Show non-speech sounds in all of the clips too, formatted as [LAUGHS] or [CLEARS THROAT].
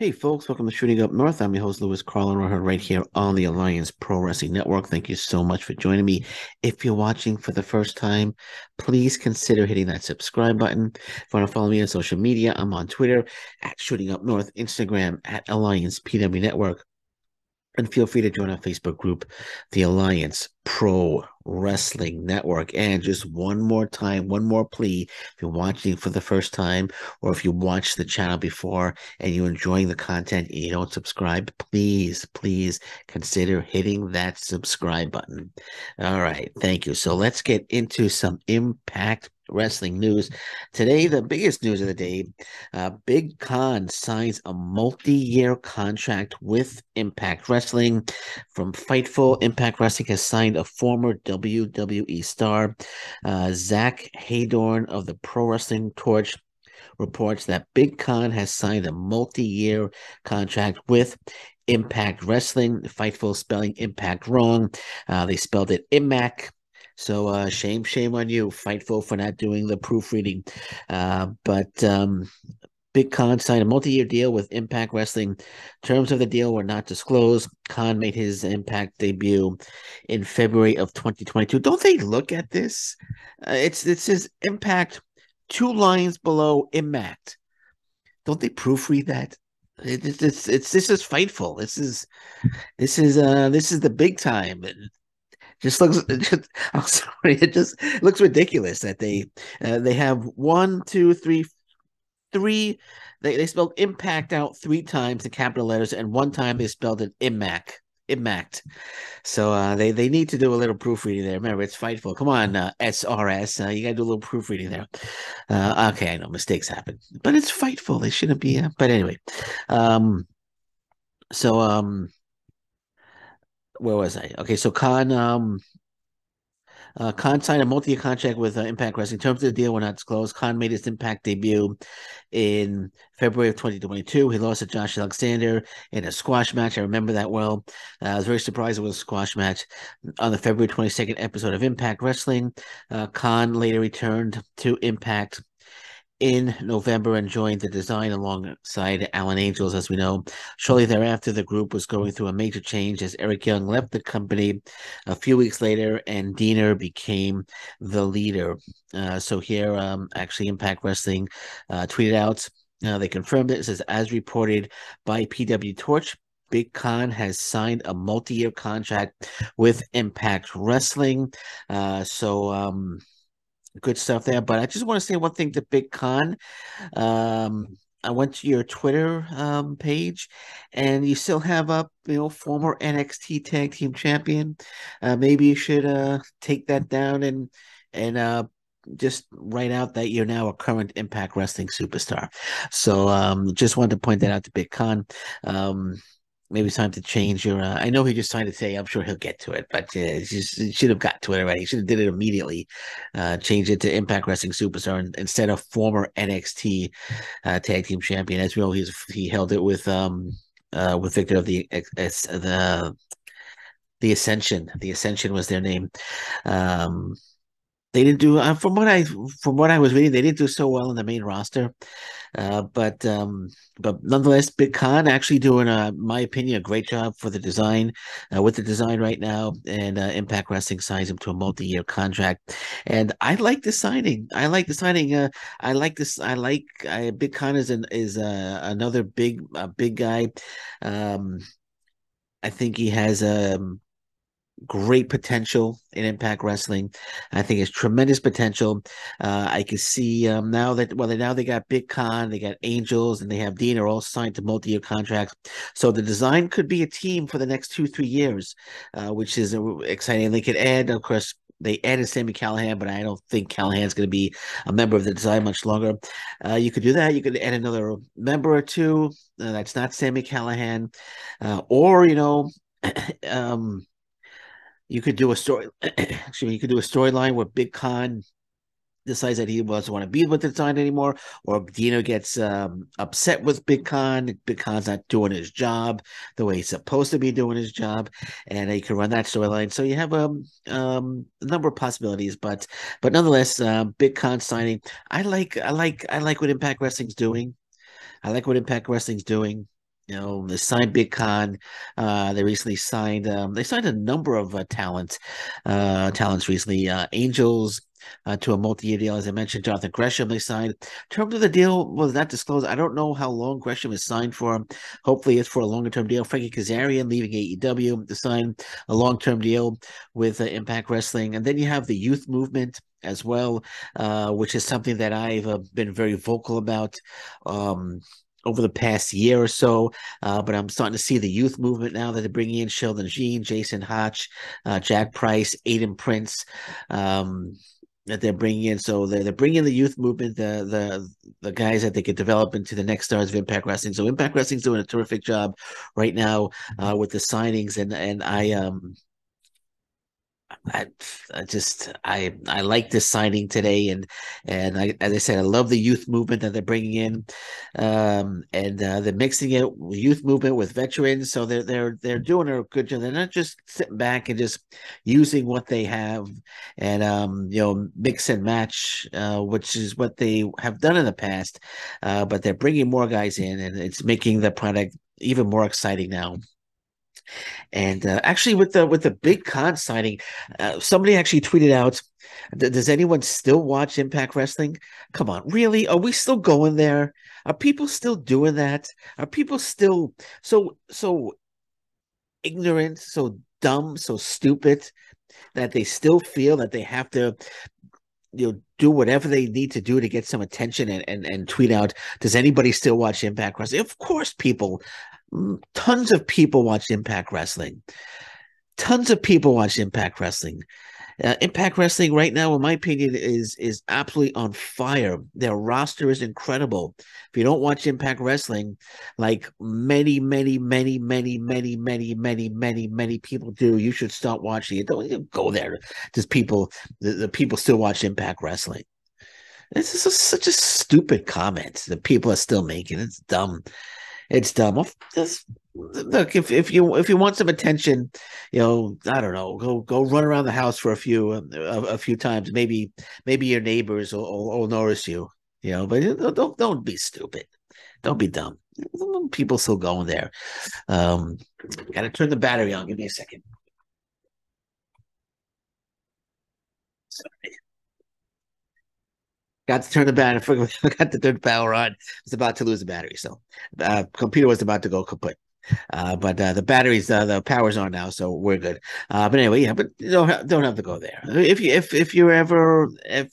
Hey folks, welcome to Shooting Up North. I'm your host Louis Carlin right here on the Alliance Pro Wrestling Network. Thank you so much for joining me. If you're watching for the first time, please consider hitting that subscribe button. If you want to follow me on social media, I'm on Twitter at Shooting Up North, Instagram at Alliance PW Network. And feel free to join our Facebook group, the Alliance Pro Wrestling Network. And just one more time, one more plea. If you're watching for the first time, or if you watched the channel before and you're enjoying the content and you don't subscribe, please, please consider hitting that subscribe button. All right. Thank you. So let's get into some impact wrestling news. Today, the biggest news of the day uh, Big Kon signs a multi year contract with Impact Wrestling. From Fightful, Impact Wrestling has signed a former WWE star, uh, Zach Heydorn of the Pro Wrestling Torch. Reports that Big Kon has signed a multi year contract with Impact Wrestling. Fightful spelling Impact wrong. Uh, they spelled it IMAC so uh, shame, shame on you, Fightful, for not doing the proofreading. Uh, but um, Big Kon signed a multi-year deal with Impact Wrestling. Terms of the deal were not disclosed. Kon made his Impact debut in February of 2022. Don't they look at this? Uh, it's it says Impact, two lines below Impact. Don't they proofread that? It, it's, it's it's this is Fightful. This is this is uh this is the big time It, just looks just, [LAUGHS] I'm sorry, it just looks ridiculous that they uh, they have one, two, three, three. They they spelled impact out three times in capital letters, and one time they spelled it imac. Impact. So uh, they they need to do a little proofreading there. Remember, it's Fightful. Come on, uh, SRS. Uh, you got to do a little proofreading there. Uh, okay, I know mistakes happen, but it's Fightful. They shouldn't be. Uh, but anyway, um, so um, where was I? Okay, so Kon um uh, Kon signed a multi-year contract with uh, Impact Wrestling. In terms of the deal were not disclosed. Kon made his Impact debut in February of 2022. He lost to Josh Alexander in a squash match. I remember that well. Uh, I was very surprised it was a squash match. On the February 22nd episode of Impact Wrestling, uh, Kon later returned to Impact in November and joined the design alongside Alan Angels, as we know. Shortly thereafter, the group was going through a major change as Eric Young left the company a few weeks later and Deaner became the leader. Uh, so here, um, actually, Impact Wrestling uh, tweeted out. Uh, they confirmed it. It says, as reported by PW Torch, Big Kon has signed a multi-year contract with Impact Wrestling. Uh, so, um, good stuff there. But I just want to say one thing to Big Kon. Um, I went to your Twitter um, page, and you still have up, you know, former NXT Tag Team Champion. Uh, maybe you should uh, take that down and and uh, just write out that you're now a current Impact Wrestling superstar. So, um, just wanted to point that out to Big Kon. Um, maybe it's time to change your. Uh, I know he just signed to say. I'm sure he'll get to it, but uh, just should have got to it already. He should have did it immediately. Uh, change it to Impact Wrestling Superstar instead of former NXT uh, Tag Team Champion. As we know, he's he held it with um uh with Victor of the the the Ascension. The Ascension was their name. Um, they didn't do uh, from what I from what I was reading, they didn't do so well in the main roster. Uh, but um, but nonetheless, Big Kon actually doing, uh, my opinion, a great job for the design uh, with the design right now. And uh, Impact Wrestling signs him to a multi-year contract. And I like the signing. I like the signing. Uh, I like this. I like I, Big Con is an, is uh, another big big guy. Um, I think he has um great potential in Impact Wrestling. I think it's tremendous potential. Uh, I can see um, now that well, now they got Big Kon, they got Angels, and they have Deaner all signed to multi-year contracts. So the design could be a team for the next two three years, uh, which is exciting. They could add, of course. They added Sami Callihan, but I don't think Callihan's going to be a member of the design much longer. Uh, you could do that. You could add another member or two uh, that's not Sami Callihan, uh, or you know, [CLEARS THROAT] um, you could do a story. [CLEARS THROAT] excuse me. You could do a storyline where Big Kon decides that he doesn't want to be with the design anymore, or Dino gets um, upset with Big Kon. Big Kon's not doing his job the way he's supposed to be doing his job, and you can run that storyline. So you have um, um, a number of possibilities, but but nonetheless, uh, Big Kon signing. I like I like I like what Impact Wrestling's doing. I like what Impact Wrestling's doing. You know, they signed Big Kon. Uh, they recently signed. Um, they signed a number of uh, talent, uh, talents recently. Uh, Angels uh, to a multi-year deal, as I mentioned. Jonathan Gresham they signed. Terms of the deal, was that disclosed? I don't know how long Gresham is signed for. Hopefully, it's for a longer-term deal. Frankie Kazarian leaving AEW to sign a long-term deal with uh, Impact Wrestling, and then you have the youth movement as well, uh, which is something that I've uh, been very vocal about. Um, over the past year or so. Uh, but I'm starting to see the youth movement now that they're bringing in Sheldon Jean, Jason Hotch, uh, Jack Price, Aiden Prince. Um, that they're bringing in, so they're, they're bringing the youth movement, the the the guys that they could develop into the next stars of Impact Wrestling. So Impact Wrestling's doing a terrific job right now uh, with the signings, and and I um I, I just I I like this signing today, and and I, as I said, I love the youth movement that they're bringing in, um, and uh, they're mixing it youth movement with veterans. So they're they're they're doing a good job. They're not just sitting back and just using what they have, and um, you know, mix and match, uh, which is what they have done in the past. Uh, but they're bringing more guys in, and it's making the product even more exciting now. And uh, actually, with the with the big Kon signing, uh, somebody actually tweeted out, "Does anyone still watch Impact Wrestling? Come on, really? Are we still going there? Are people still doing that? Are people still so so ignorant, so dumb, so stupid that they still feel that they have to you know do whatever they need to do to get some attention and, and and tweet out does anybody still watch impact wrestling of course people tons of people watch Impact Wrestling. Tons of people watch Impact Wrestling. Uh, Impact Wrestling right now, in my opinion, is is absolutely on fire. Their roster is incredible. If you don't watch Impact Wrestling, like many, many, many, many, many, many, many, many, many people do, you should start watching it. Don't go there. Just people, the, the people still watch Impact Wrestling. This is such a stupid comment that people are still making. It's dumb it's dumb. Just look if if you if you want some attention, you know, I don't know, go go run around the house for a few a, a few times. Maybe maybe your neighbors will, will, will notice you. You know, but don't don't be stupid. Don't be dumb. People still going there. Um, got to turn the battery on. Give me a second. Sorry. Got to turn the battery. Forgot [LAUGHS] to turn the power on. It's about to lose the battery, so uh, computer was about to go kaput. Uh, but uh, the batteries, uh, the power's on now, so we're good. Uh, but anyway, yeah, but don't have, don't have to go there. If you if if you're ever if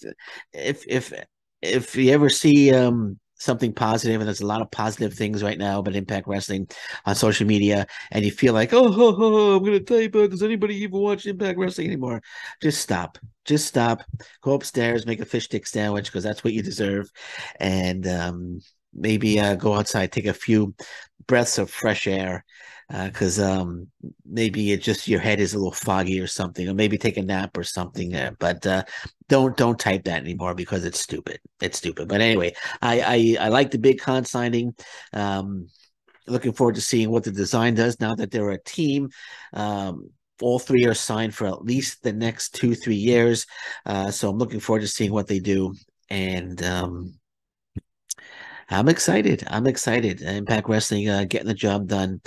if if if you ever see um something positive, and there's a lot of positive things right now about Impact Wrestling on social media, and you feel like, oh, oh, oh I'm going to tell you uh, does anybody even watch Impact Wrestling anymore? Just stop. Just stop. Go upstairs, make a fish stick sandwich because that's what you deserve, and um, maybe uh, go outside, take a few breaths of fresh air because uh, um, maybe it just your head is a little foggy or something, or maybe take a nap or something. But uh, don't don't type that anymore because it's stupid. It's stupid. But anyway, I I, I like the big Kon signing. Um, looking forward to seeing what the design does now that they're a team. Um, all three are signed for at least the next two three years. Uh, so I'm looking forward to seeing what they do and. Um, I'm excited. I'm excited. Impact Wrestling uh, getting the job done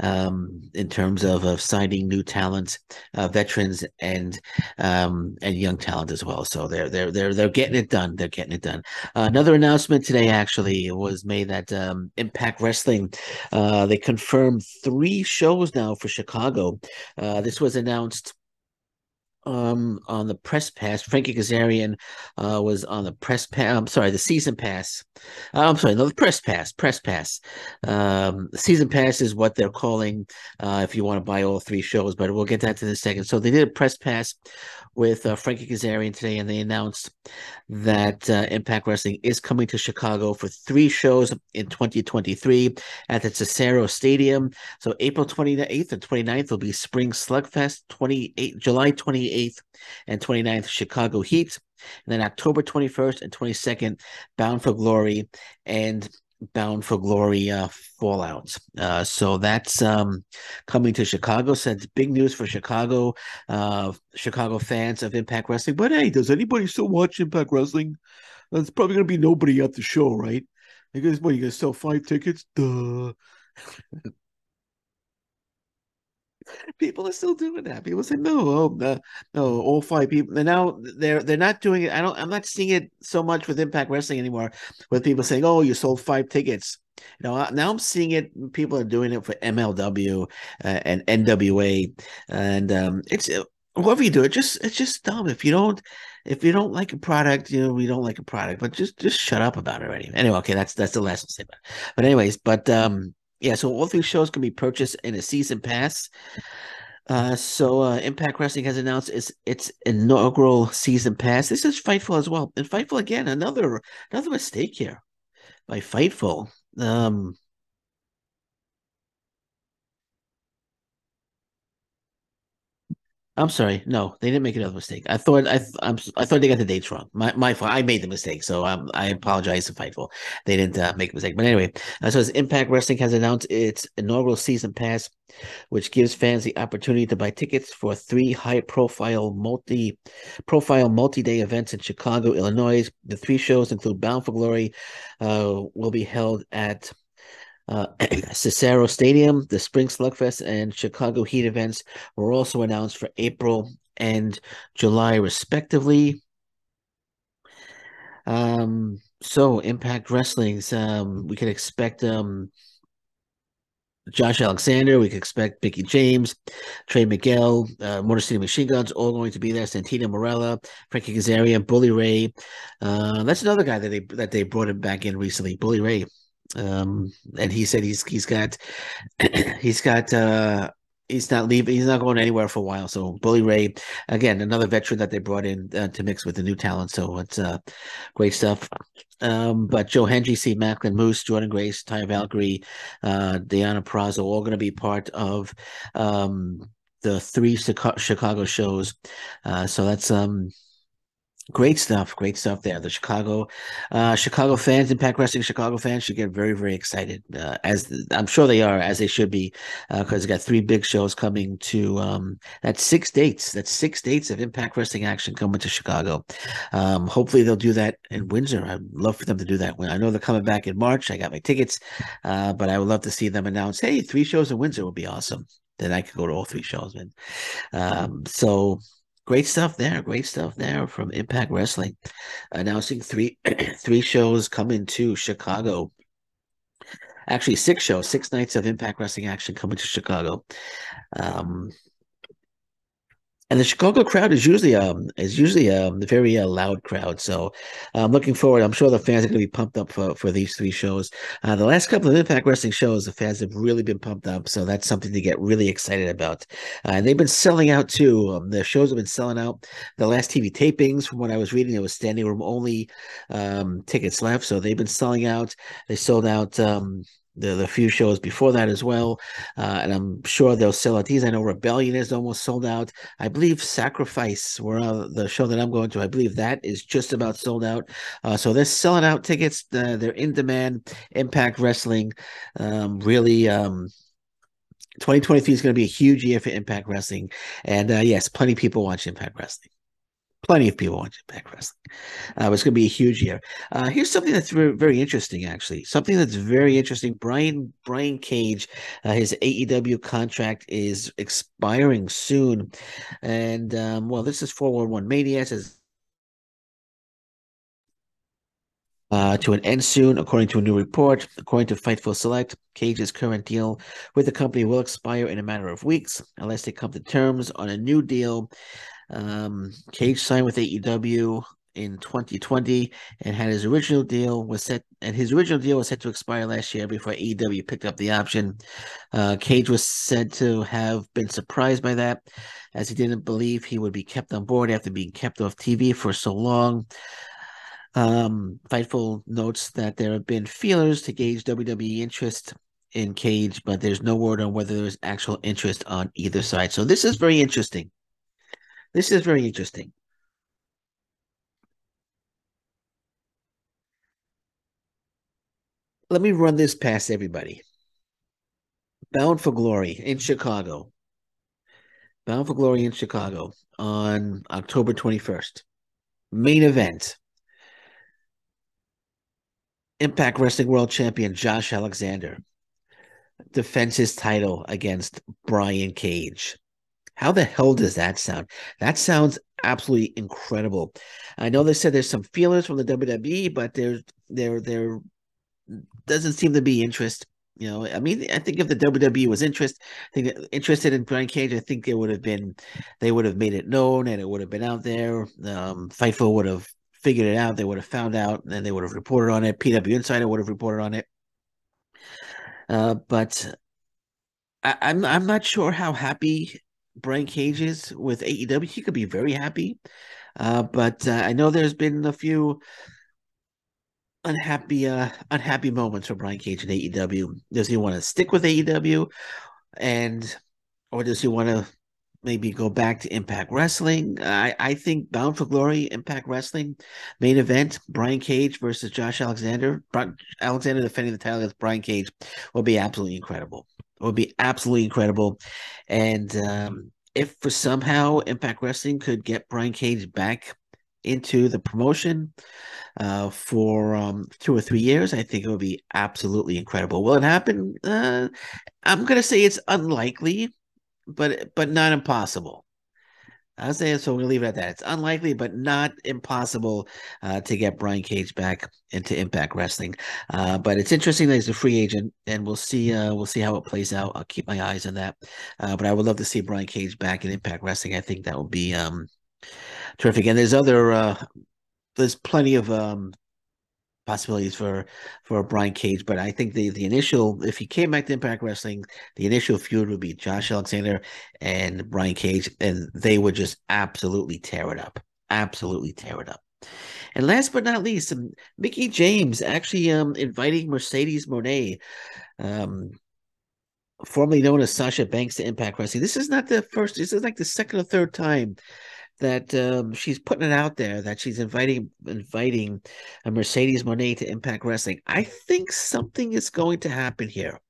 um, in terms of, of signing new talent, uh, veterans, and um, and young talent as well. So they're they're they're they're getting it done. They're getting it done. Uh, another announcement today actually was made that um, Impact Wrestling uh, they confirmed three shows now for Chicago. Uh, this was announced um on the press pass. Frankie Kazarian uh, was on the press pass. I'm sorry, the season pass. Uh, I'm sorry, no, the press pass. Press pass. Um, season pass is what they're calling uh, if you want to buy all three shows, but we'll get that to in a second. So they did a press pass with uh, Frankie Kazarian today, and they announced that uh, Impact Wrestling is coming to Chicago for three shows in 2023 at the Cicero Stadium. So April 28th and 29th will be Spring Slugfest, 28 July 28th and 29th Chicago Heat, and then October 21st and 22nd Bound for Glory and Bound for Glory uh, Fallout. Uh, so that's um, coming to Chicago. So it's big news for Chicago, uh, Chicago fans of Impact Wrestling. But hey, does anybody still watch Impact Wrestling? There's probably going to be nobody at the show, right? Because what you going to sell five tickets? Duh. [LAUGHS] people are still doing that. People say no, oh, uh, no, all five people. And now they're they're not doing it. I don't. I'm not seeing it so much with Impact Wrestling anymore. With people saying, "Oh, you sold five tickets." You know, now I'm seeing it. People are doing it for MLW uh, and NWA, and um, it's uh, whoever you do it. Just it's just dumb. If you don't, if you don't like a product, you know, we don't like a product. But just just shut up about it already. Anyway, okay, that's that's the last it. But anyways, but um, yeah, so all three shows can be purchased in a season pass. Uh, so uh, Impact Wrestling has announced its its inaugural season pass. This is Fightful as well, and Fightful again another another mistake here by Fightful. Um, I'm sorry. No, they didn't make another mistake. I thought I I'm, I thought they got the dates wrong. My my fault. I made the mistake, so um, I apologize to Fightful. They didn't uh, make a mistake. But anyway, uh, so as Impact Wrestling has announced its inaugural season pass, which gives fans the opportunity to buy tickets for three high-profile multi-profile multi-day events in Chicago, Illinois. The three shows include Bound for Glory, uh, will be held at uh, [CLEARS THROAT] Cicero Stadium, the Spring Slugfest, and Chicago Heat events were also announced for April and July, respectively. Um, so Impact Wrestling's um, we could expect um Josh Alexander, we could expect Mickie James, Trey Miguel, uh, Motor City Machine Guns, all going to be there. Santino Marella, Frankie Kazarian, Bully Ray. Uh, that's another guy that they that they brought him back in recently, Bully Ray. Um, and he said he's he's got [CLEARS THROAT] he's got uh he's not leaving he's not going anywhere for a while. So bully ray again another veteran that they brought in uh, to mix with the new talent. So it's uh great stuff. Um but joe hendry c. Macklin moose Jordynne grace Ty valkyrie uh deonna purrazzo all going to be part of um the three chicago shows. Uh so that's um Great stuff, great stuff there. The Chicago, uh, Chicago fans, Impact Wrestling Chicago fans should get very, very excited. Uh, as I'm sure they are, as they should be, because uh, they got three big shows coming to. Um, that's six dates. That's six dates of Impact Wrestling action coming to Chicago. Um, hopefully they'll do that in Windsor. I'd love for them to do that. When I know they're coming back in March, I got my tickets, uh, but I would love to see them announce, "Hey, three shows in Windsor would be awesome." Then I could go to all three shows, man. Um, so great stuff there. Great stuff there from Impact Wrestling, announcing three [CLEARS THROAT] three shows coming to Chicago. Actually, six shows, six nights of Impact Wrestling action coming to Chicago. Um, and the Chicago crowd is usually um is usually um a very uh, loud crowd. So I'm looking forward. I'm sure the fans are going to be pumped up for for these three shows. Uh, the last couple of Impact Wrestling shows, the fans have really been pumped up. So that's something to get really excited about. Uh, and they've been selling out too. Um, the shows have been selling out. The last TV tapings, from what I was reading, there was standing room only um, tickets left. So they've been selling out. They sold out. Um, the, the few shows before that as well. Uh, and I'm sure they'll sell out these. I know Rebellion is almost sold out. I believe Sacrifice, where uh, the show that I'm going to, I believe that is just about sold out. Uh, so they're selling out tickets. They're in demand. Impact Wrestling um, really. Um, 2023 is going to be a huge year for Impact Wrestling. And uh, yes, plenty of people watch Impact Wrestling plenty of people watch Impact Wrestling. Uh, it's going to be a huge year. Uh, here's something that's very, very interesting, actually. Something that's very interesting. Brian Brian Cage, uh, his AEW contract is expiring soon, and um, well, this is four one one Mania says. Uh, to an end soon, according to a new report. According to Fightful Select, Cage's current deal with the company will expire in a matter of weeks unless they come to terms on a new deal um, Cage signed with AEW in 2020 and had his original deal was set and his original deal was set to expire last year before AEW picked up the option. Uh, Cage was said to have been surprised by that as he didn't believe he would be kept on board after being kept off TV for so long. Um, Fightful notes that there have been feelers to gauge WWE interest in Cage, but there's no word on whether there's actual interest on either side. So this is very interesting. This is very interesting. Let me run this past everybody. Bound for Glory in Chicago. Bound for Glory in Chicago on October 21st. Main event. Impact Wrestling World Champion Josh Alexander defends his title against Brian Cage. How the hell does that sound? That sounds absolutely incredible. I know they said there's some feelers from the WWE, but there there there doesn't seem to be interest. You know, I mean, I think if the WWE was interest, I think interested in Brian Cage, I think it would have been, they would have made it known and it would have been out there. Um, Fightful would have figured it out. They would have found out, and they would have reported on it. PW Insider would have reported on it. Uh, but I, I'm I'm not sure how happy Brian Cages with AEW. He could be very happy, uh, but uh, I know there's been a few unhappy uh, unhappy moments for Brian Cage in AEW. Does he want to stick with AEW, and or does he want to maybe go back to Impact Wrestling? I I think Bound for Glory, Impact Wrestling, main event: Brian Cage versus Josh Alexander. Brian, Alexander defending the title against Brian Cage will be absolutely incredible. It would be absolutely incredible. And um, if for somehow Impact Wrestling could get Brian Cage back into the promotion uh, for um, two or three years, I think it would be absolutely incredible. Will it happen? Uh, I'm going to say it's unlikely, but but not impossible. I'll say so. We'll leave it at that. It's unlikely, but not impossible uh, to get Brian Cage back into Impact Wrestling. Uh, but it's interesting that he's a free agent, and we'll see. Uh, we'll see how it plays out. I'll keep my eyes on that. Uh, but I would love to see Brian Cage back in Impact Wrestling. I think that would be um, terrific. And there's other. Uh, there's plenty of um, possibilities for for Brian Cage. But I think the the initial, if he came back to Impact Wrestling, the initial feud would be Josh Alexander and Brian Cage, and they would just absolutely tear it up, absolutely tear it up. And last but not least, um, Mickie James actually um, inviting Mercedes Moné. um, formerly known as Sasha Banks, to Impact Wrestling. This is not the first. This is like the second or third time that um, she's putting it out there that she's inviting inviting a Mercedes Moné to Impact Wrestling. I think something is going to happen here.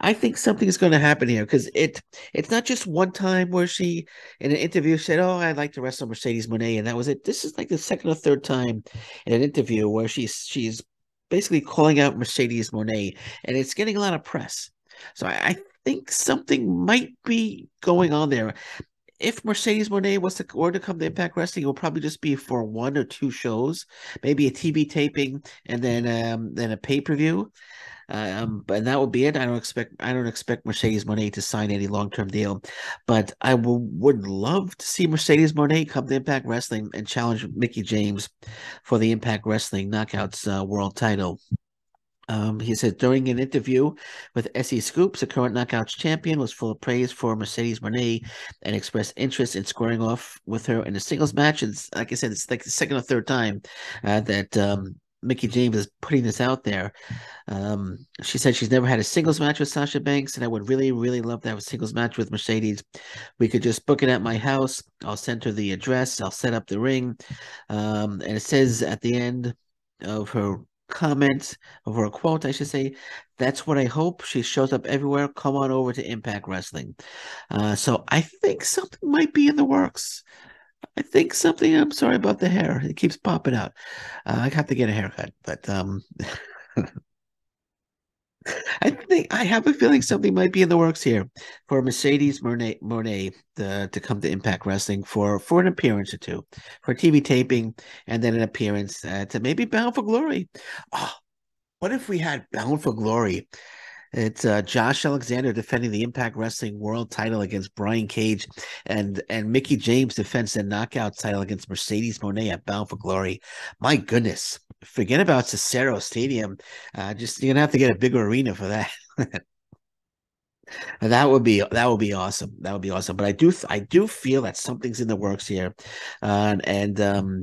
I think something is going to happen here because it it's not just one time where she in an interview said, "Oh, I'd like to wrestle Mercedes Moné," and that was it. This is like the second or third time in an interview where she's she's basically calling out Mercedes Moné, and it's getting a lot of press. So I, I think something might be going on there if Mercedes Moné was to or to come to Impact Wrestling, it will probably just be for one or two shows, maybe a TV taping and then um then a pay per view. Um, and that would be it. I don't expect I don't expect Mercedes Moné to sign any long term deal, but I w- would love to see Mercedes Moné come to Impact Wrestling and challenge Mickie James for the Impact Wrestling Knockouts uh, World Title. Um, he said during an interview with SE Scoops, the current Knockouts champion was full of praise for Mercedes Moné and expressed interest in squaring off with her in a singles match. And like I said, it's like the second or third time uh, that um, Mickie James is putting this out there. Um, she said she's never had a singles match with Sasha Banks, and I would really, really love to have a singles match with Mercedes. We could just book it at my house. I'll send her the address. I'll set up the ring. Um, and it says at the end of her comment or a quote, I should say. That's what I hope. She shows up everywhere. Come on over to Impact Wrestling. Uh, so I think something might be in the works. I think something. I'm sorry about the hair; it keeps popping out. Uh, I have to get a haircut, but um, [LAUGHS] I think I have a feeling something might be in the works here for Mercedes Moné, Moné to, to come to Impact Wrestling for for an appearance or two, for TV taping, and then an appearance uh, to maybe Bound for Glory. Oh, what if we had Bound for Glory? It's uh, Josh Alexander defending the Impact Wrestling World Title against Brian Cage, and and Mickie James defends the Knockout Title against Mercedes Moné at Bound for Glory. My goodness, forget about Cicero Stadium. Uh, just you're gonna have to get a bigger arena for that. [LAUGHS] that would be that would be awesome. That would be awesome. But I do I do feel that something's in the works here, uh, and um,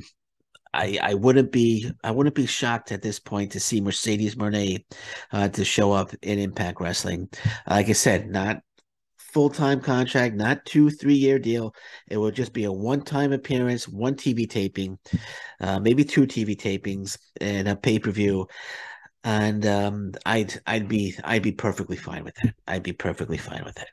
I I wouldn't be I wouldn't be shocked at this point to see Mercedes Moné uh, to show up in Impact Wrestling. Like I said, not full time contract, not two three year deal. It would just be a one time appearance, one TV taping, uh, maybe two TV tapings, and a pay per view. And um, I'd I'd be I'd be perfectly fine with that. I'd be perfectly fine with that.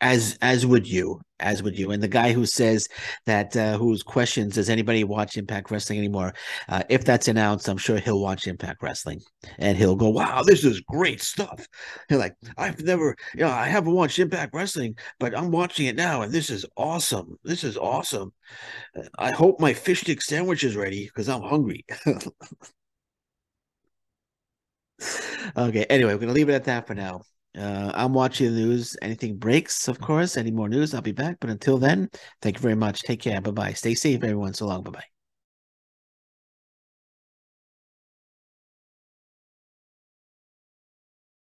As as would you as would you. And the guy who says that uh whose questions does anybody watch impact wrestling anymore? Uh if that's announced i'm sure he'll watch impact wrestling and he'll go wow this is great stuff. You're like i've never you know i haven't watched impact wrestling but i'm watching it now and this is awesome. This is awesome. I hope my fish stick sandwich is ready because i'm hungry. [LAUGHS] Okay anyway we're gonna leave it at that for now uh, I'm watching the news. Anything breaks, of course. Any more news, I'll be back. But until then, thank you very much. Take care. Bye bye. Stay safe, everyone. So long. Bye bye.